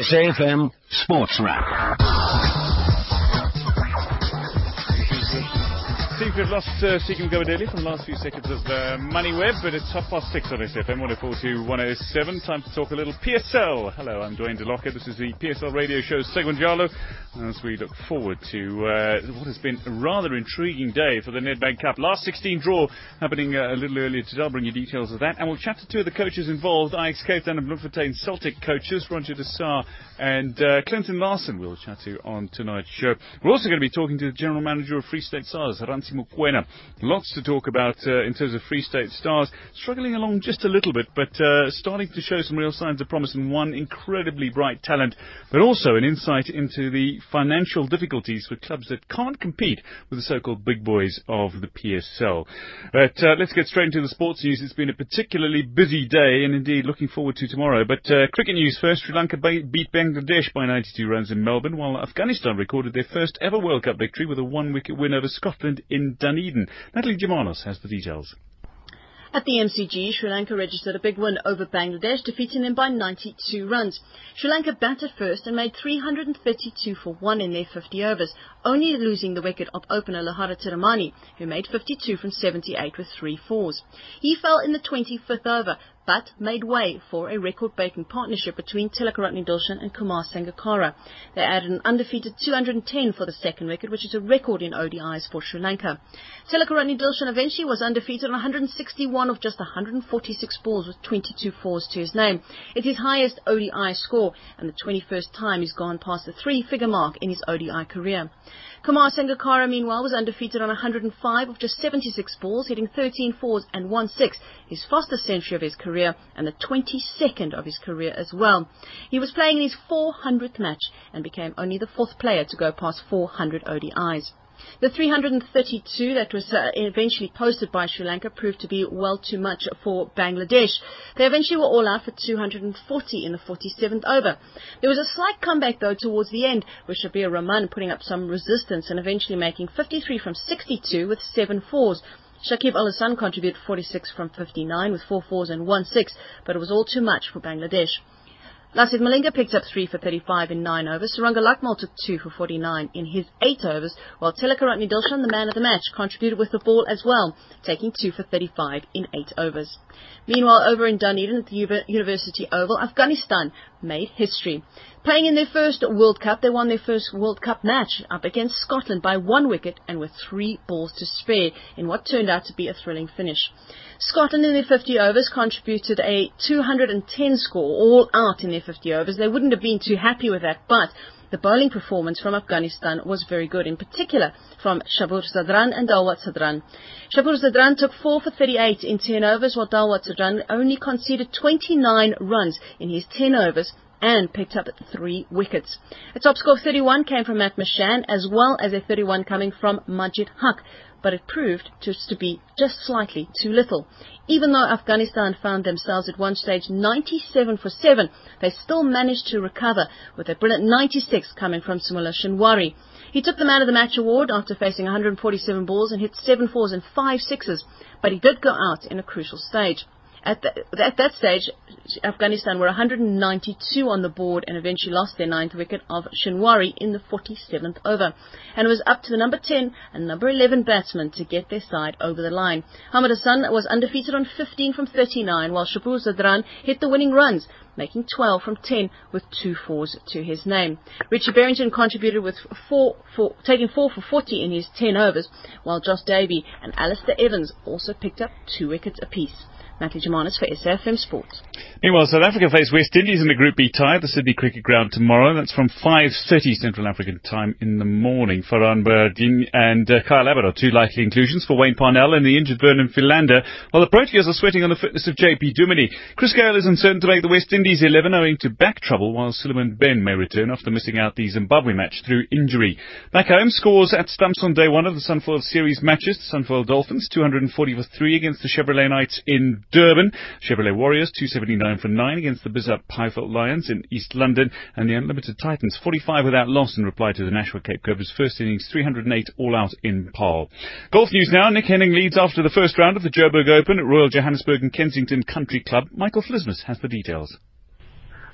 SAFM Sports Wrap. We've lost uh, Govadeli from the last few seconds of uh, MoneyWeb, but it's half past six on SFM 104 107. Time to talk a little PSL. Hello, I'm Dwayne DeLocca. This is the PSL radio show Segundo as we look forward to uh, what has been a rather intriguing day for the Nedbank Cup. Last 16 draw happening uh, a little earlier today. I'll bring you details of that. And we'll chat to two of the coaches involved, Ajax Cape Town and Bloemfontein Celtic coaches, Roger de Sá and uh, Clinton Larsen we'll chat to on tonight's show. We're also going to be talking to the General Manager of Free State Stars, Rantsi Mokoena. Lots to talk about uh, in terms of Free State Stars. Struggling along just a little bit, but uh, starting to show some real signs of promise and one incredibly bright talent, but also an insight into the financial difficulties for clubs that can't compete with the so-called big boys of the PSL. But uh, let's get straight into the sports news. It's been a particularly busy day and indeed looking forward to tomorrow. But uh, cricket news first. Sri Lanka beat Bangladesh by 92 runs in Melbourne, while Afghanistan recorded their first ever World Cup victory with a one-wicket win over Scotland in Dunedin. Natalie Germanos has the details. At the MCG, Sri Lanka registered a big win over Bangladesh, defeating them by 92 runs. Sri Lanka batted first and made 332 for 1 in their 50 overs, only losing the wicket of opener Lahiru Thirimanne, who made 52 from 78 with three fours. He fell in the 25th over, but made way for a record-breaking partnership between Tillakaratne Dilshan and Kumar Sangakkara. They added an undefeated 210 for the second wicket, which is a record in ODIs for Sri Lanka. Tillakaratne Dilshan eventually was undefeated on 161 of just 146 balls with 22 fours to his name. It's his highest ODI score and the 21st time he's gone past the three-figure mark in his ODI career. Kumar Sangakkara, meanwhile, was undefeated on 105 of just 76 balls, hitting 13 fours and 1 6, his fastest century of his career and the 22nd of his career as well. He was playing in his 400th match and became only the fourth player to go past 400 ODIs. The 332 that was uh, eventually posted by Sri Lanka proved to be well too much for Bangladesh. They eventually were all out for 240 in the 47th over. There was a slight comeback though towards the end with Shabbir Rahman putting up some resistance and eventually making 53 from 62 with seven fours. Shakib Al contributed 46 from 59 with four fours and one six, but it was all too much for Bangladesh. Lasith Malinga picked up 3 for 35 in 9 overs. Suranga Lakmal took 2 for 49 in his 8 overs, while Tillakaratne Dilshan, the man of the match, contributed with the ball as well, taking 2 for 35 in 8 overs. Meanwhile, over in Dunedin at the University Oval, Afghanistan made history. Playing in their first World Cup, they won their first World Cup match up against Scotland by one wicket and with three balls to spare in what turned out to be a thrilling finish. Scotland in their 50 overs contributed a 210 score all out in their 50 overs. They wouldn't have been too happy with that, but the bowling performance from Afghanistan was very good, in particular from Shapoor Zadran and Dawlat Zadran. Shapoor Zadran took 4 for 38 in 10 overs, while Dawlat Zadran only conceded 29 runs in his 10 overs and picked up three wickets. A top score of 31 came from Matt Machan as well as a 31 coming from Majid Haq, but it proved just to be just slightly too little. Even though Afghanistan found themselves at one stage 97 for 7, they still managed to recover with a brilliant 96 coming from Samiullah Shinwari. He took the Man of the Match award after facing 147 balls and hit 7 fours and 5 sixes, but he did go out in a crucial stage. At, the, at that stage, Afghanistan were 192 on the board and eventually lost their ninth wicket of Shinwari in the 47th over. And it was up to the number 10 and number 11 batsmen to get their side over the line. Hamid Hassan was undefeated on 15 from 39 while Shapoor Zadran hit the winning runs making 12 from 10 with two fours to his name. Richie Berrington contributed with four, four, taking 4 for 40 in his 10 overs, while Josh Davey and Alistair Evans also picked up two wickets apiece. Natalie Germanos for SAFM Sports. Meanwhile, South Africa face West Indies in the Group B tie at the Sydney Cricket Ground tomorrow. That's from 5.30 Central African time in the morning. Farhaan Behardien and uh, Kyle Abbott are two likely inclusions for Wayne Parnell and the injured Vernon Philander, while the Proteas are sweating on the fitness of JP Duminy. Chris Gayle is uncertain to make the West Indies 11 owing to back trouble, while Sulieman Benn may return after missing out the Zimbabwe match through injury. Back home, scores at stumps on day one of the Sunfoil Series matches. The Sunfoil Dolphins 240 for 3 against the Chevrolet Knights in Durban. Chevrolet Warriors 279 for 9 against the bizhub Highveld Lions in East London. And the Unlimited Titans 45 without loss in reply to the Nashua Cape Cobras first innings 308 all out in Paarl. Golf news now. Nick Henning leads after the first round of the Joburg Open at Royal Johannesburg and Kensington Country Club. Michael Vlismas has the details.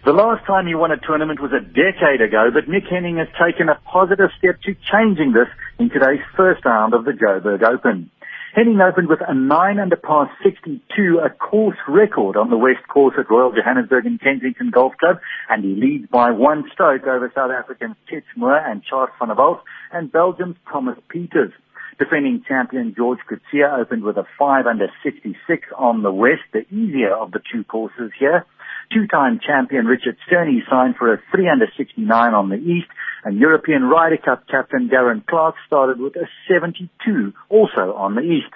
The last time he won a tournament was a decade ago, but Nick Henning has taken a positive step to changing this in today's first round of the Joburg Open. Henning opened with a 9 under par 62, a course record on the West Course at Royal Johannesburg and Kensington Golf Club, and he leads by one stroke over South Africans Titch Moore and Charles van der Walt and Belgium's Thomas Pieters. Defending champion George Coetzee opened with a 5 under 66 on the West, the easier of the two courses here. Two-time champion Richard Sterne signed for a 3 under 69 on the East, and European Ryder Cup captain Darren Clarke started with a 72, also on the East.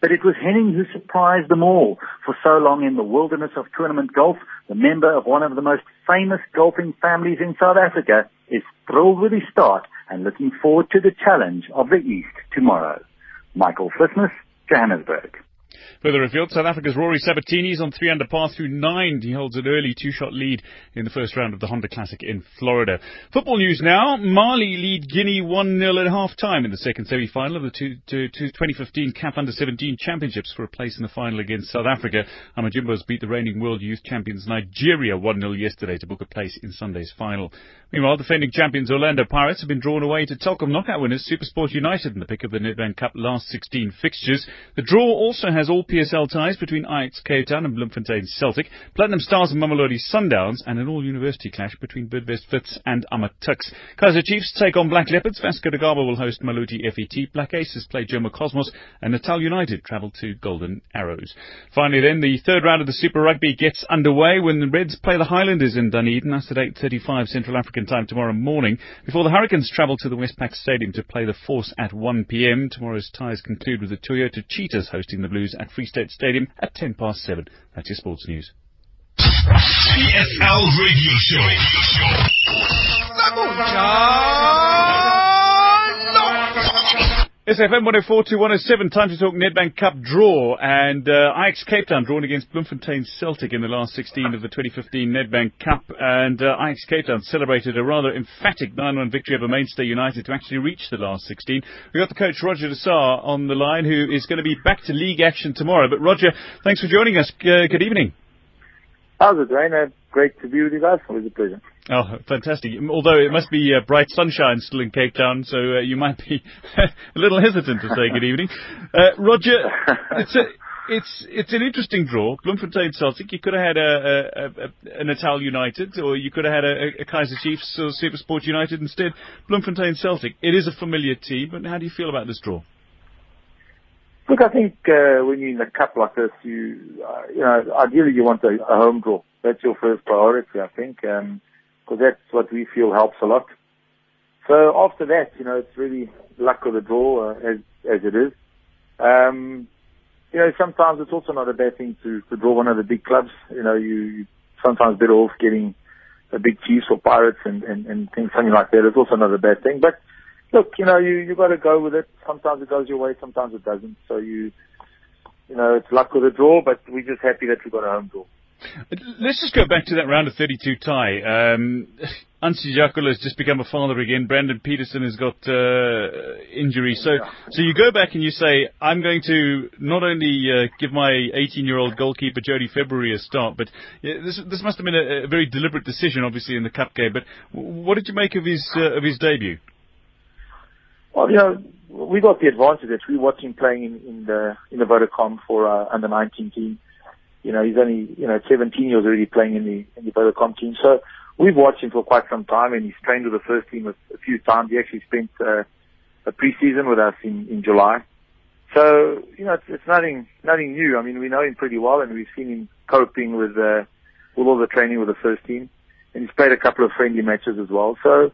But it was Henning who surprised them all. For so long in the wilderness of tournament golf, the member of one of the most famous golfing families in South Africa is thrilled with his start and looking forward to the challenge of the East tomorrow. Michael Vlismas, Johannesburg. Further afield, South Africa's Rory Sabbatini is on three under par through nine. He holds an early two-shot lead in the first round of the Honda Classic in Florida. Football news now. Mali lead Guinea 1-0 at half-time in the second semi-final of the two, two, two 2015 CAF Under-17 Championships for a place in the final against South Africa. Amajimbos beat the reigning world youth champions Nigeria 1-0 yesterday to book a place in Sunday's final. Meanwhile, defending champions Orlando Pirates have been drawn away to Telkom knockout winners Supersport United in the pick of the Nedbank Cup last 16 fixtures. The draw also has all PSL ties between Ajax Cape Town and Bloemfontein Celtic, Platinum Stars and Mamelodi Sundowns, and an all-university clash between Bidvest Wits and Tuks. Kaizer Chiefs take on Black Leopards, Vasco da Gama will host Maluti FET, Black Aces play Jomo Cosmos, and Natal United travel to Golden Arrows. Finally then, the third round of the Super Rugby gets underway when the Reds play the Highlanders in Dunedin. That's at 8.35 Central African time tomorrow morning, before the Hurricanes travel to the Westpac Stadium to play the Force at 1pm. Tomorrow's ties conclude with the Toyota Cheetahs hosting the Blues at Free State Stadium at 10 past 7. That's your sports news. PSL Radio Show. SFM 104 to 107, time to talk Nedbank Cup draw. And uh, Ajax Cape Town drawn against Bloemfontein Celtic in the last 16 of the 2015 Nedbank Cup. And uh, Ajax Cape Town celebrated a rather emphatic 9-1 victory over Mainstay United to actually reach the last 16. We've got the coach Roger de Sá on the line, who is going to be back to league action tomorrow. But Roger, thanks for joining us. Good evening. How's it, Rainer? Great to be with you guys. Always a pleasure. Oh, fantastic. Although it must be uh, bright sunshine still in Cape Town, so uh, you might be a little hesitant to say good evening. Uh, Roger, it's a, it's it's an interesting draw. Bloemfontein Celtic. You could have had a, a, a, a Natal United, or you could have had a, a Kaizer Chiefs or Supersport United instead. Bloemfontein Celtic. It is a familiar team, but how do you feel about this draw? Look, I think uh, when you're in a cup like this, you uh, you know ideally you want a, a home draw. That's your first priority, I think. Um, because that's what we feel helps a lot. So after that, you know, it's really luck of the draw uh, as as it is. Um, you know, sometimes it's also not a bad thing to to draw one of the big clubs. You know, you, sometimes better off getting a big Chiefs or Pirates and and and things something like that. It's also not a bad thing. But look, you know, you you got to go with it. Sometimes it goes your way, sometimes it doesn't. So you you know, it's luck of the draw, but we're just happy that we got a home draw. Let's just go back to that round of 32 tie. Um, Ansi Jakula has just become a father again. Brandon Peterson has got uh, injury. So, so you go back and you say, I'm going to not only uh, give my 18-year-old goalkeeper Jody February a start, but this this must have been a, a, very deliberate decision, obviously in the cup game. But what did you make of his uh, of his debut? Well, you know, we got the advantage that we watched him playing in, in the in the Vodacom for our under 19 team you know, he's only, you know, 17 years already playing in the, in the Vodacom team. So we've watched him for quite some time and he's trained with the first team a, a few times. He actually spent uh, a preseason with us in, in July. So, you know, it's, it's nothing, nothing new. I mean, we know him pretty well and we've seen him coping with, uh, with all the training with the first team. And he's played a couple of friendly matches as well. So,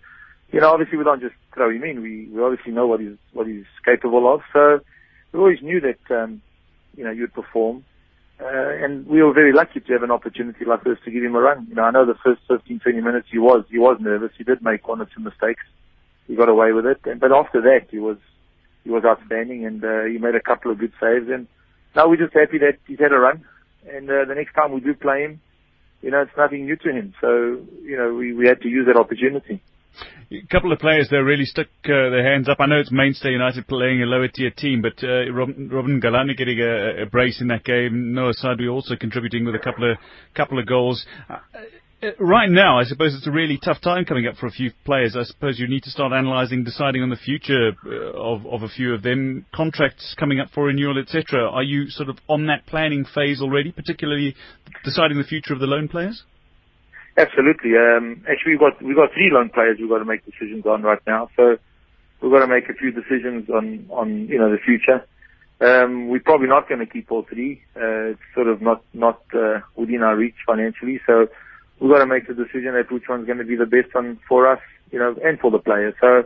you know, obviously we don't just throw him in. We, we obviously know what he's, what he's capable of. So we always knew that, um, you know, you'd perform. Uh, and we were very lucky to have an opportunity like this to give him a run. You know, I know the first 15, 20 minutes he was, he was nervous. He did make one or two mistakes. He got away with it. And, but after that, he was, he was outstanding and, uh, he made a couple of good saves. And now we're just happy that he's had a run. And, uh, the next time we do play him, you know, it's nothing new to him. So, you know, we, we had to use that opportunity. A couple of players there really stuck uh, their hands up. I know it's Mainstay United playing a lower tier team, but uh, Robin, Robin Galani getting a, a, brace in that game. Noah Sadwi also contributing with a couple of couple of goals. Uh, uh, right now, I suppose it's a really tough time coming up for a few players. I suppose you need to start analysing, deciding on the future uh, of, of a few of them, contracts coming up for renewal, etc. Are you sort of on that planning phase already, particularly deciding the future of the loan players? Absolutely. Um, actually, we've got we've got three loan players we've got to make decisions on right now. So we've got to make a few decisions on on you know the future. Um, we're probably not going to keep all three. Uh, it's sort of not not uh, within our reach financially. So we've got to make the decision at which one's going to be the best one for us, you know, and for the players. So,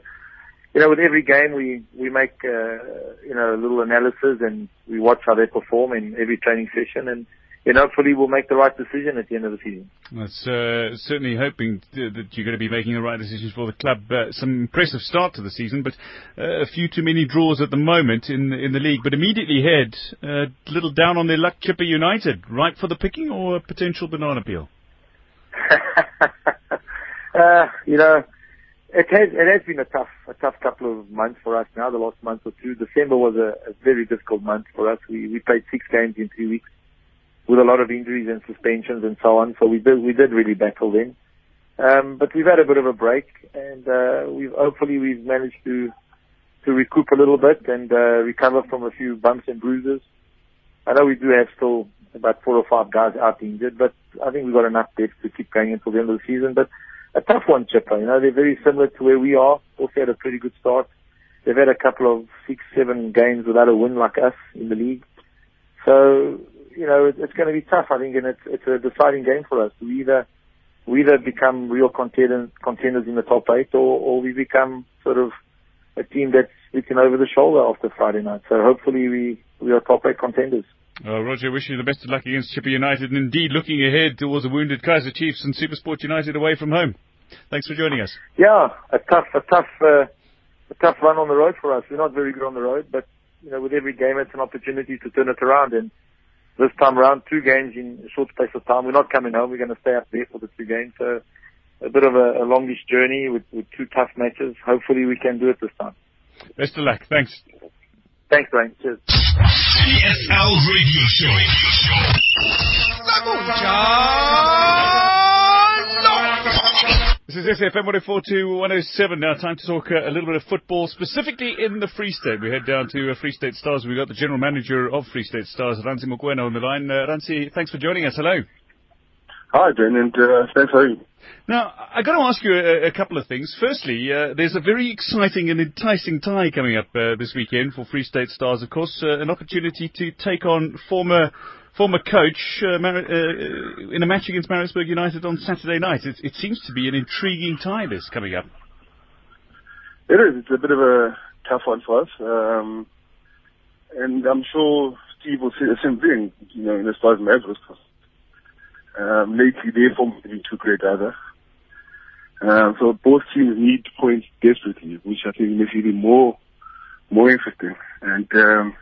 you know, with every game we we make uh, you know a little analysis and we watch how they perform in every training session and. And hopefully we'll make the right decision at the end of the season. That's uh, certainly hoping that you're going to be making the right decisions for the club. Uh, some impressive start to the season, but uh, a few too many draws at the moment in the, in the league. But immediately ahead, a uh, little down on their luck, Chippa United, right for the picking or a potential banana peel? uh, you know, it has it has been a tough a tough couple of months for us now. The last month or two, December was a, a very difficult month for us. We we played six games in three weeks with a lot of injuries and suspensions and so on. So we did we did really battle then. Um, but we've had a bit of a break, and uh, we've hopefully we've managed to to recoup a little bit and uh, recover from a few bumps and bruises. I know we do have still about four or five guys out injured, but I think we've got enough depth to keep going until the end of the season. But a tough one, Chippa. You know, they're very similar to where we are. Also had a pretty good start. They've had a couple of six, seven games without a win like us in the league. So, you know, it, it's going to be tough, I think, and it's, it's a deciding game for us. We either, we either become real contenders, contenders in the top eight or, or we become sort of a team that's looking over the shoulder after Friday night. So hopefully we, we are top eight contenders. Uh, Roger, wish you the best of luck against Chippa United and indeed looking ahead towards the wounded Kaizer Chiefs and Supersport United away from home. Thanks for joining us. Yeah, a tough, a tough, uh, a tough run on the road for us. We're not very good on the road, but you know, with every game, it's an opportunity to turn it around. And this time around, two games in a short space of time. We're not coming home. We're going to stay up there for the two games. So a bit of a, a longish journey with, with two tough matches. Hopefully, we can do it this time. Best of luck. Thanks. Thanks, Brian. Cheers. PSL Radio Show. This is SFM 104 107. Now, time to talk uh, a little bit of football, specifically in the Free State. We head down to uh, Free State Stars. We've got the general manager of Free State Stars, Rantsi Mokoena, on the line. Uh, Rantsi, thanks for joining us. Hello. Hi, Ben, and uh, thanks for having me. Now, I've got to ask you a, a couple of things. Firstly, uh, there's a very exciting and enticing tie coming up uh, this weekend for Free State Stars, of course, uh, an opportunity to take on former former coach uh, Mar- uh, in a match against Maritzburg United on Saturday night. It, it, seems to be an intriguing tie, this coming up. It is. It's a bit of a tough one for us. Um, and I'm sure Steve will say the same thing, you know, as far as Mavericks um, lately, their form has been too great either. Um, so both teams need points desperately, which I think makes it even more, more interesting. And, um,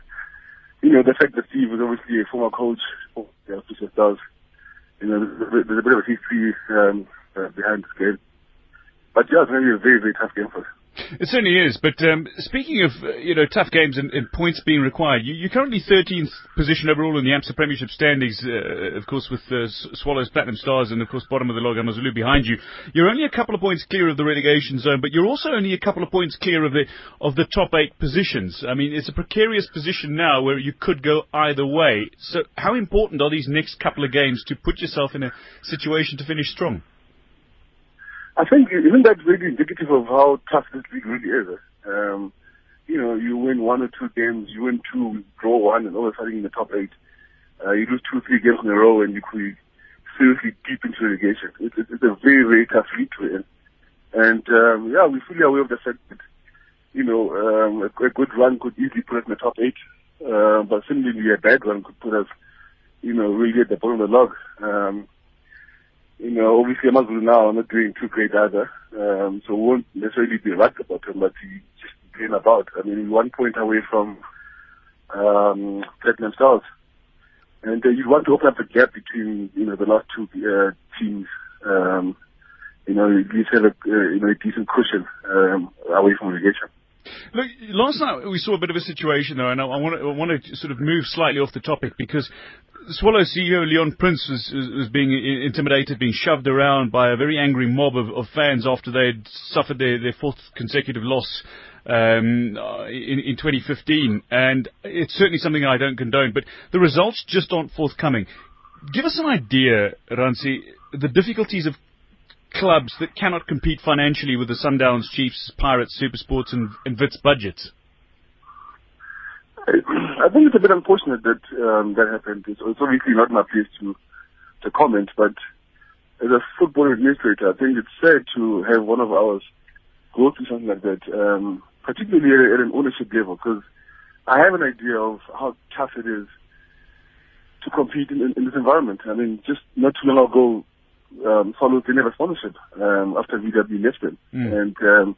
you know, the fact that Steve was obviously a former coach for the Fisher Stars, you know, there's a bit of a history, um, uh, behind this game. But yeah, it's going to be a very, very tough game for us. It certainly is. But um, speaking of uh, you know tough games and, and points being required, you, are currently 13th position overall in the Absa Premiership standings. Uh, of course, with uh, Swallows Platinum Stars and of course bottom of the log Amazulu behind you. You're only a couple of points clear of the relegation zone, but you're also only a couple of points clear of the of the top eight positions. I mean, it's a precarious position now where you could go either way. So, how important are these next couple of games to put yourself in a situation to finish strong? I think isn't that really indicative of how tough this league really is? Um, you know, you win one or two games, you win two, draw one, and all of a sudden in the top eight, uh, you lose two, three games in a row, and you could seriously deep into relegation. It, it, it's a very, very tough league to win. And um, yeah, we're fully aware of the fact that you know um, a, a good run could easily put us in the top eight, uh, but similarly a bad run could put us, you know, really at the bottom of the log. Um, you know, obviously Amazulu now are not doing too great either, um, so we won't necessarily be right about him, but he just been about. I mean, one point away from um, Platinum Stars. And uh, you want to open up a gap between, you know, the last two uh, teams, um, you know, at least have a, uh, you know, a decent cushion um, away from relegation. Look, last night we saw a bit of a situation, though, and I, I, want to, sort of move slightly off the topic because Swallow CEO Leon Prince was, was, was, being intimidated, being shoved around by a very angry mob of, of fans after they had suffered their, their fourth consecutive loss um, in, in 2015. And it's certainly something I don't condone, but the results just aren't forthcoming. Give us an idea, Rantsi, the difficulties of clubs that cannot compete financially with the Sundowns, Chiefs, Pirates, Supersports, and, and Wits budgets? I think it's a bit unfortunate that um, that happened. It's, it's obviously not my place to to comment, but as a football administrator, I think it's sad to have one of ours go through something like that, um, particularly at, at an ownership level, because I have an idea of how tough it is to compete in, in, in this environment. I mean, just not too long ago, um, Swallows didn't have a sponsorship um, after VW left them. Mm. And um,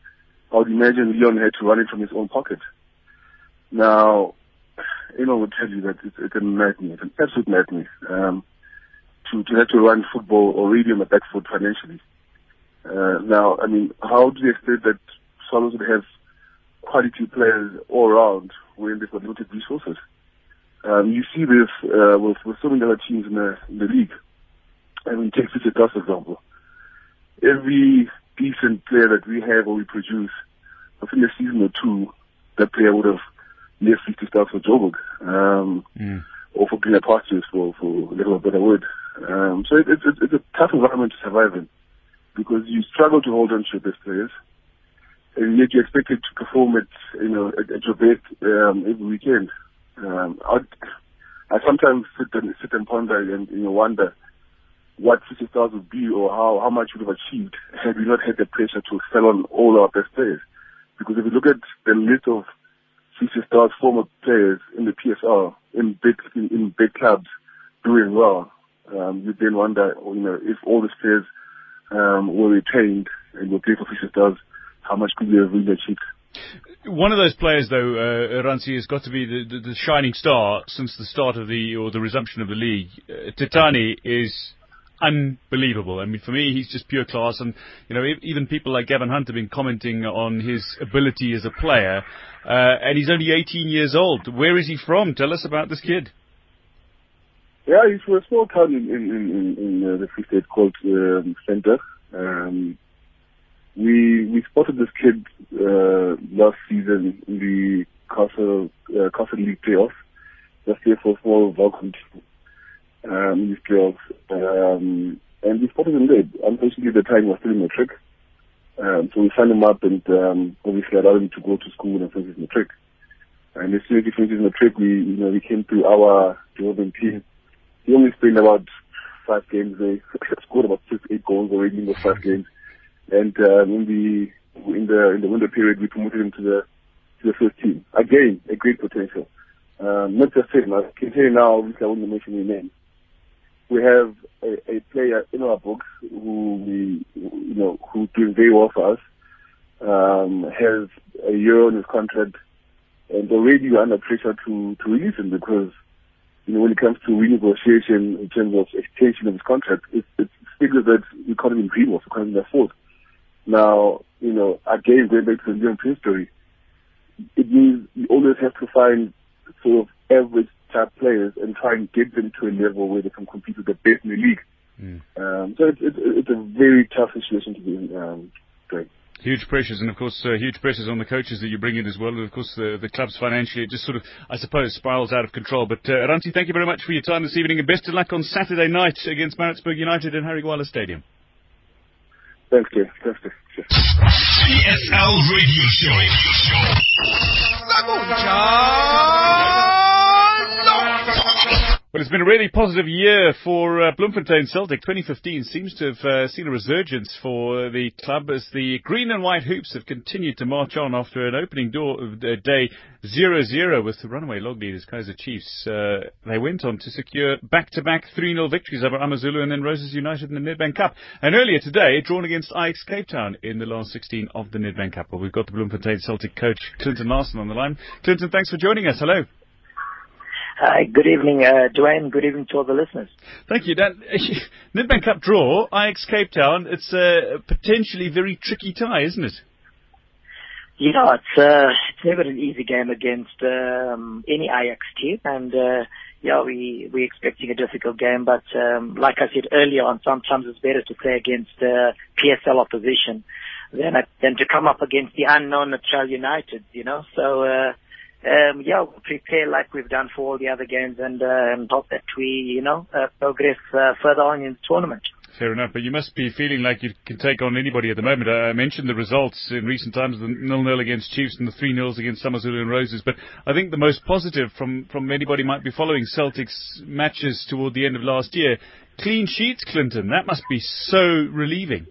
I would imagine Leon had to run it from his own pocket. Now, anyone would tell you that it's, it's a madness, it's an absolute madness, um, to, to have to run football radio on the back foot financially. Uh, now, I mean, how do you expect that Swallows would have quality players all around when they've got limited resources? Um, you see this uh, with, with so many other teams in the, in the league. I mean, take Fisher for example. Every decent player that we have or we produce, within a season or two, that player would have left 50 stars for Joburg, um, mm. or for greener pastures, for, for a little better word. Um, so it, it, it, it's a tough environment to survive in because you struggle to hold on to your best players, and yet you're expected to perform at you know at, at your best um, every weekend. Um, I, I sometimes sit and sit and ponder and you know wonder what City Stars would be or how, how much we would have achieved had we not had the pressure to sell on all our best players. Because if you look at the list of City Stars former players in the PSL, in big, in, in big clubs, doing well, um, you then wonder, you know, if all these players um, were retained and were playing for City Stars, how much could we have really achieved? One of those players, though, uh, has got to be the, the, the, shining star since the start of the or the resumption of the league. Uh, Tetane is unbelievable. I mean, for me, he's just pure class. And, you know, even people like Gavin Hunt have been commenting on his ability as a player. Uh, and he's only 18 years old. Where is he from? Tell us about this kid. Yeah, he's from a small town in, in, in, in uh, the Free State called um, Center. Um, we we spotted this kid uh, last season in the Castle uh, Castle League playoffs. Just there for a small in these playoffs. Um, and spotted him there. Unfortunately, the time, was still in matric. Um, so we signed him up and um, obviously allowed him to go to school and finish his matric. And as soon as he finished his matric, we, you know, we came to our development team. He only played about five games there, scored about six, eight goals already in those five games. And um, in the in the in the winter period, we promoted him to the to the first team. Again, a great potential. Um, not just him. I can tell you now, obviously, I wouldn't mention his name we have a, a player in our books who we, you know, who's doing very well for us, um, has a year on his contract, and already we're under pressure to, to release him because, you know, when it comes to renegotiation in terms of extension of his contract, it's, it's figures that we can't even dream of, we can't even afford. Now, you know, again, going back to the Leon Prince story, it means you always have to find sort of average type players and try and get them to a level where they can compete with the best in the league. Mm. Um, so it's, it's, it's, a very tough situation to be in. Um, Huge pressures, and of course, uh, huge pressures on the coaches that you bring in as well. And of course, the, the clubs financially, it just sort of, I suppose, spirals out of control. But uh, Rantsi, thank you very much for your time this evening, and best of luck on Saturday night against Maritzburg United in Harry Gwala Stadium. Thanks, Jeff. Thanks, Jeff. PSL Radio Show. Well, it's been a really positive year for uh, Bloemfontein Celtic. 2015 seems to have uh, seen a resurgence for the club as the green and white hoops have continued to march on after an opening door, uh, day 0-0 with the runaway log leaders Kaizer Chiefs. Uh, they went on to secure back-to-back 3-0 victories over Amazulu and then Roses United in the Nedbank Cup. And earlier today, drawn against Ajax Cape Town in the last 16 of the Nedbank Cup. Well, we've got the Bloemfontein Celtic coach Clinton Larsen on the line. Clinton, thanks for joining us. Hello. Hi, good evening, uh, Dwayne. Good evening to all the listeners. Thank you, Dan. Nedbank Cup draw, Ajax Cape Town. It's a potentially very tricky tie, isn't it? Yeah, it's uh, it's never an easy game against um, any Ajax team, and uh, yeah, we we're expecting a difficult game. But um, like I said earlier on, sometimes it's better to play against uh, PSL opposition than than to come up against the unknown Natal United. You know, so. Uh, um, yeah, we'll prepare like we've done for all the other games and, and hope that we, you know, uh, progress uh, further on in the tournament. Fair enough, but you must be feeling like you can take on anybody at the moment. I mentioned the results in recent times, the nil-nil against Chiefs and the three nils against Summerzulu and Roses, but I think the most positive from, from anybody might be following Celtic's matches toward the end of last year, clean sheets, Clinton. That must be so relieving.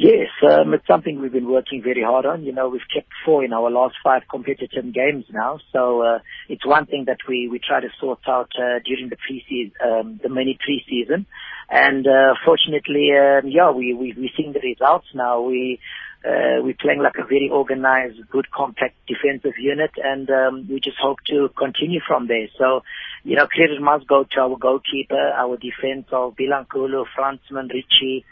Yes, um, it's something we've been working very hard on. You know, we've kept four in our last five competitive games now, so uh, it's one thing that we we try to sort out uh, during the preseason, um, the mini preseason, and uh, fortunately, um, yeah, we we we're seeing the results now. We uh, we're playing like a very organized, good, compact defensive unit, and um, we just hope to continue from there. So, you know, credit must go to our goalkeeper, our defense of Bilankulu, Fransman, Richie,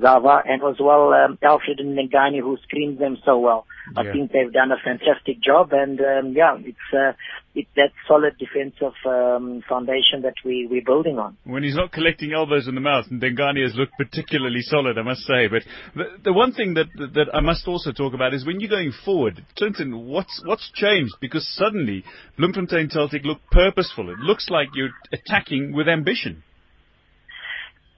Zava, and as well um, Alfred and Nengani, who screened them so well. Yeah. I think they've done a fantastic job, and um, yeah, it's uh, it's that solid defensive um, foundation that we we're building on. When he's not collecting elbows in the mouth, and Dengani has looked particularly solid, I must say. But the, the one thing that that I must also talk about is when you're going forward, Clinton, what's what's changed? Because suddenly Bloemfontein Celtic look purposeful. It looks like you're attacking with ambition.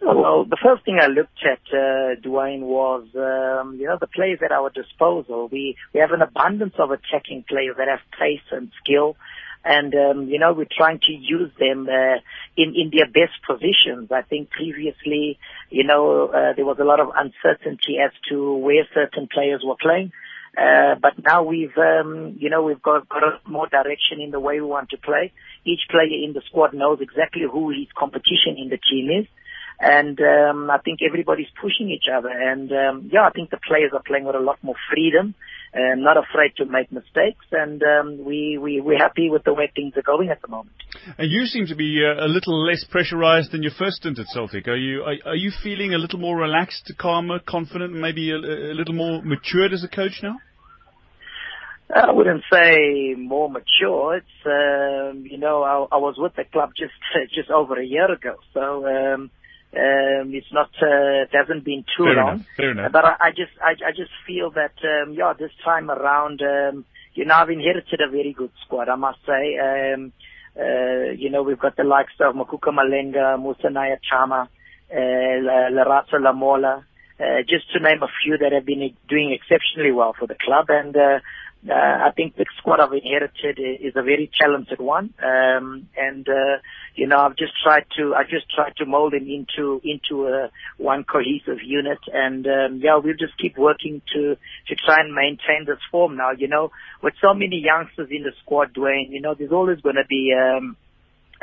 Well, the first thing I looked at, uh, Dwayne, was um, you know the players at our disposal. We we have an abundance of attacking players that have pace and skill, and um, you know we're trying to use them uh, in in their best positions. I think previously, you know, uh, there was a lot of uncertainty as to where certain players were playing. Uh, but now we've, um, you know, we've got, got more direction in the way we want to play. Each player in the squad knows exactly who his competition in the team is and um, I think everybody's pushing each other. And um, yeah, I think the players are playing with a lot more freedom, and not afraid to make mistakes. And um, we we we're happy with the way things are going at the moment. And you seem to be uh, a little less pressurized than your first stint at Celtic. Are you are, are you feeling a little more relaxed, calmer, confident, maybe a, a little more matured as a coach now? I wouldn't say more mature. It's um, you know I, I was with the club just just over a year ago, so um, um, it's not, uh, it hasn't been too fair long. Enough. But I, I just, I, I just feel that, um, yeah, this time around, um, you know, I've inherited a very good squad, I must say. Um, uh, you know, we've got the likes of Makuka Malenga, Musa Naiachama, uh, Lerato Lamola, uh, just to name a few that have been doing exceptionally well for the club. And, uh, uh, I think the squad I've inherited is a very talented one, um, and uh, you know I've just tried to I just tried to mold him into into a one cohesive unit, and um, yeah, we'll just keep working to to try and maintain this form. Now, you know, with so many youngsters in the squad, Dwayne, you know, there's always going to be um,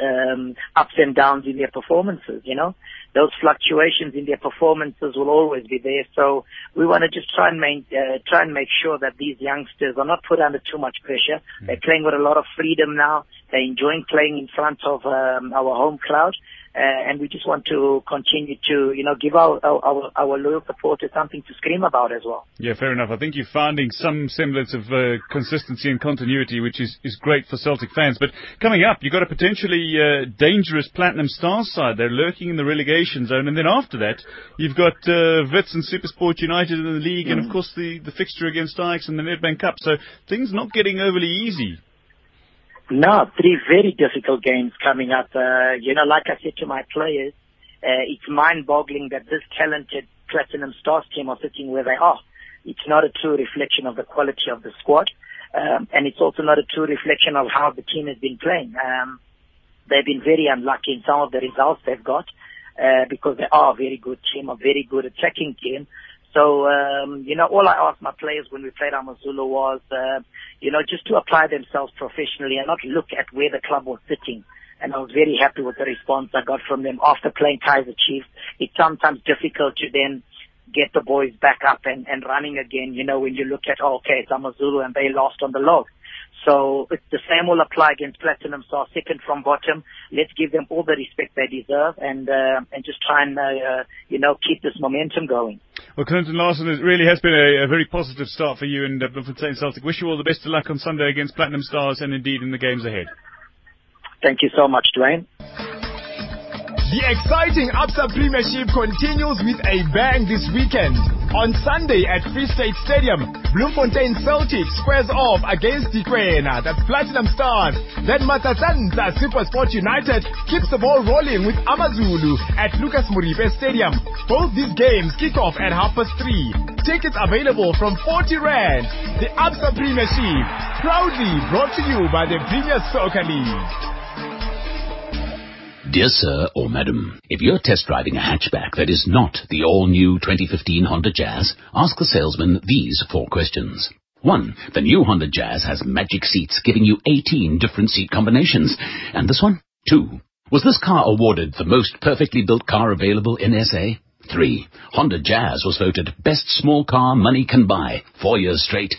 um, ups and downs in their performances. You know, those fluctuations in their performances will always be there. So we want to just try and main, uh, try and make sure that these youngsters are not put under too much pressure. Mm. They're playing with a lot of freedom now. They're enjoying playing in front of um, our home crowd. Uh, and we just want to continue to, you know, give our, our, our loyal supporters something to scream about as well. Yeah, fair enough. I think you're finding some semblance of uh, consistency and continuity, which is, is great for Celtic fans. But coming up, you've got a potentially uh, dangerous Platinum Stars side. They're lurking in the relegation zone. And then after that, you've got uh, Wits and Supersport United in the league, mm. and of course the, the fixture against Ajax and the Nedbank Cup. So things not getting overly easy. No, three very difficult games coming up. Uh, you know, like I said to my players, uh, it's mind-boggling that this talented Platinum Stars team are sitting where they are. It's not a true reflection of the quality of the squad, um, and it's also not a true reflection of how the team has been playing. Um, they've been very unlucky in some of the results they've got uh, because they are a very good team, a very good attacking team. So, um, you know, all I asked my players when we played Amazulu was, uh, you know, just to apply themselves professionally and not look at where the club was sitting. And I was very happy with the response I got from them after playing Kaizer Chiefs. It's sometimes difficult to then get the boys back up and, and running again, you know, when you look at, oh, okay, it's Amazulu and they lost on the log. So it's the same will apply against Platinum Star, second from bottom. Let's give them all the respect they deserve and uh, and just try and uh, you know keep this momentum going. Well, Clinton Larsen, it really has been a, a very positive start for you and uh, Bloemfontein Celtic. Wish you all the best of luck on Sunday against Platinum Stars and indeed in the games ahead. Thank you so much, Dwayne. The exciting Absa Premiership continues with a bang this weekend. On Sunday at Free State Stadium, Bloemfontein Celtic squares off against Dikwena, that's Platinum Stars. Then Matsatsantsa Supersport United keeps the ball rolling with Amazulu at Lucas Moripe Stadium. Both these games kick off at half past three. Tickets available from 40 Rand. The Absa Premiership, proudly brought to you by the Premier Soccer League. Dear sir or madam, if you're test driving a hatchback that is not the all-new 2015 Honda Jazz, ask the salesman these four questions. 1. The new Honda Jazz has magic seats giving you 18 different seat combinations. And this one? 2. Was this car awarded the most perfectly built car available in SA? 3. Honda Jazz was voted best small car money can buy, four years straight.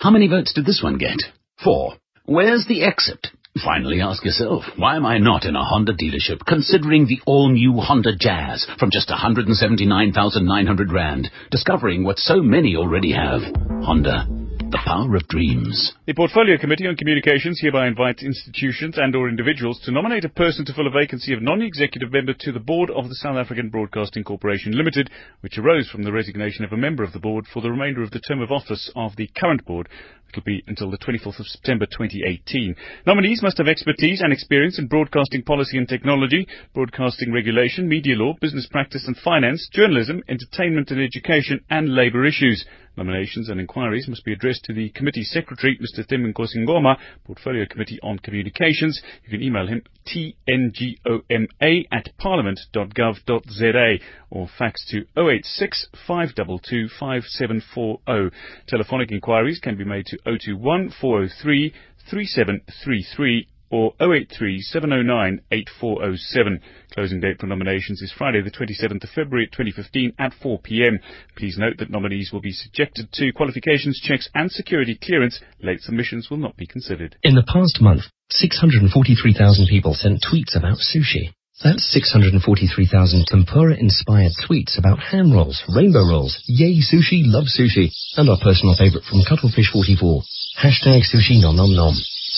How many votes did this one get? 4. Where's the exit? Finally ask yourself, why am I not in a Honda dealership considering the all-new Honda Jazz from just 179,900 Rand, discovering what so many already have? Honda. The power of dreams. The Portfolio Committee on Communications hereby invites institutions and or individuals to nominate a person to fill a vacancy of non-executive member to the board of the South African Broadcasting Corporation Limited, which arose from the resignation of a member of the board for the remainder of the term of office of the current board. It'll be until the 24th of September 2018. Nominees must have expertise and experience in broadcasting policy and technology, broadcasting regulation, media law, business practice and finance, journalism, entertainment and education, and labour issues. Nominations and inquiries must be addressed to the committee secretary, Mr. Tim Nkosingoma, Portfolio Committee on Communications. You can email him tngoma at parliament.gov.za or fax to 086 522 5740. Telephonic inquiries can be made to 021 403 3733 or 083 709 8407. Closing date for nominations is Friday the 27th of February 2015 at 4 p.m. Please note that nominees will be subjected to qualifications checks and security clearance. Late submissions will not be considered. In the past month, 643,000 people sent tweets about sushi. That's 643,000 tempura-inspired tweets about ham rolls, rainbow rolls, yay sushi, love sushi, and our personal favorite from Cuttlefish44, hashtag sushi nom nom nom.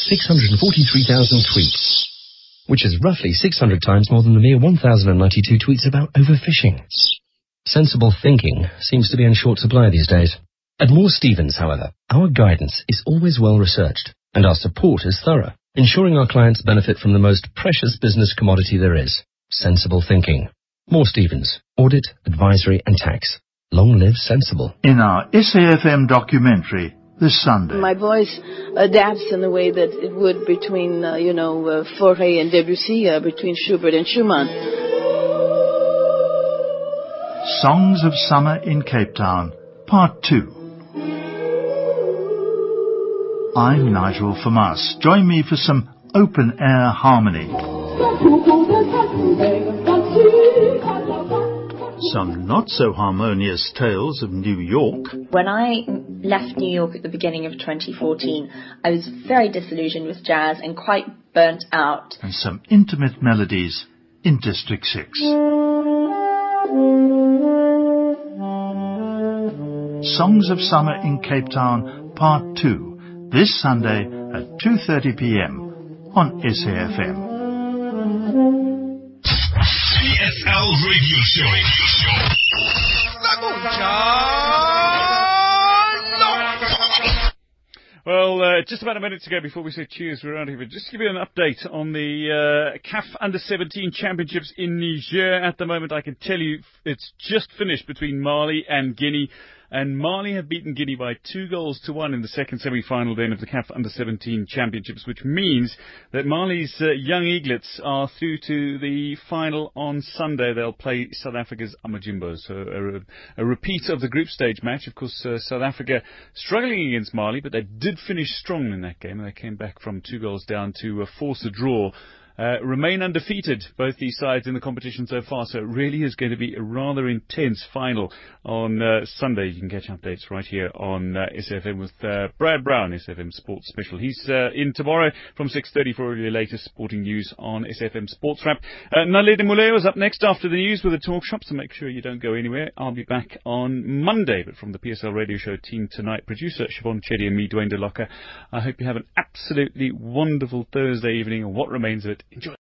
643,000 tweets, which is roughly 600 times more than the mere 1,092 tweets about overfishing. Sensible thinking seems to be in short supply these days. At Moore Stevens, however, our guidance is always well researched, and our support is thorough ensuring our clients benefit from the most precious business commodity there is, sensible thinking. Moore Stevens, Audit, Advisory and Tax. Long live sensible. In our SAFM documentary this Sunday. My voice adapts in the way that it would between, uh, you know, uh, Fauré and Debussy, uh, between Schubert and Schumann. Songs of Summer in Cape Town, Part 2. I'm Nigel Famas. Join me for some open air harmony. Some not so harmonious tales of New York. When I left New York at the beginning of 2014, I was very disillusioned with jazz and quite burnt out. And some intimate melodies in District 6. Songs of Summer in Cape Town, Part 2 this Sunday at 2.30 p.m. on SAFM. PSL Radio Show. Well, uh, just about a minute to go before we say cheers, we're around here. Just to give you an update on the uh, CAF Under 17 Championships in Niger. At the moment, I can tell you it's just finished between Mali and Guinea. And Mali have beaten Guinea by two goals to one in the second semi-final then of the CAF Under-17 Championships, which means that Mali's uh, young eaglets are through to the final on Sunday. They'll play South Africa's Amajimbo. So a, a, repeat of the group stage match. Of course, uh, South Africa struggling against Mali, but they did finish strong in that game. They came back from two goals down to uh, force a draw remain undefeated, both these sides in the competition so far. So it really is going to be a rather intense final on uh, Sunday. You can catch updates right here on uh, SFM with uh, Brad Brown, SFM Sports Special. He's uh, in tomorrow from 6.30 for your latest sporting news on SFM Sports Wrap. Uh, Naledi Muleo is up next after the news with a talk shop, so make sure you don't go anywhere. I'll be back on Monday, but from the PSL Radio Show team tonight, producer Siobhan Chetty and me, Dwayne DeLocca, I hope you have an absolutely wonderful Thursday evening and what remains of it. Enjoy.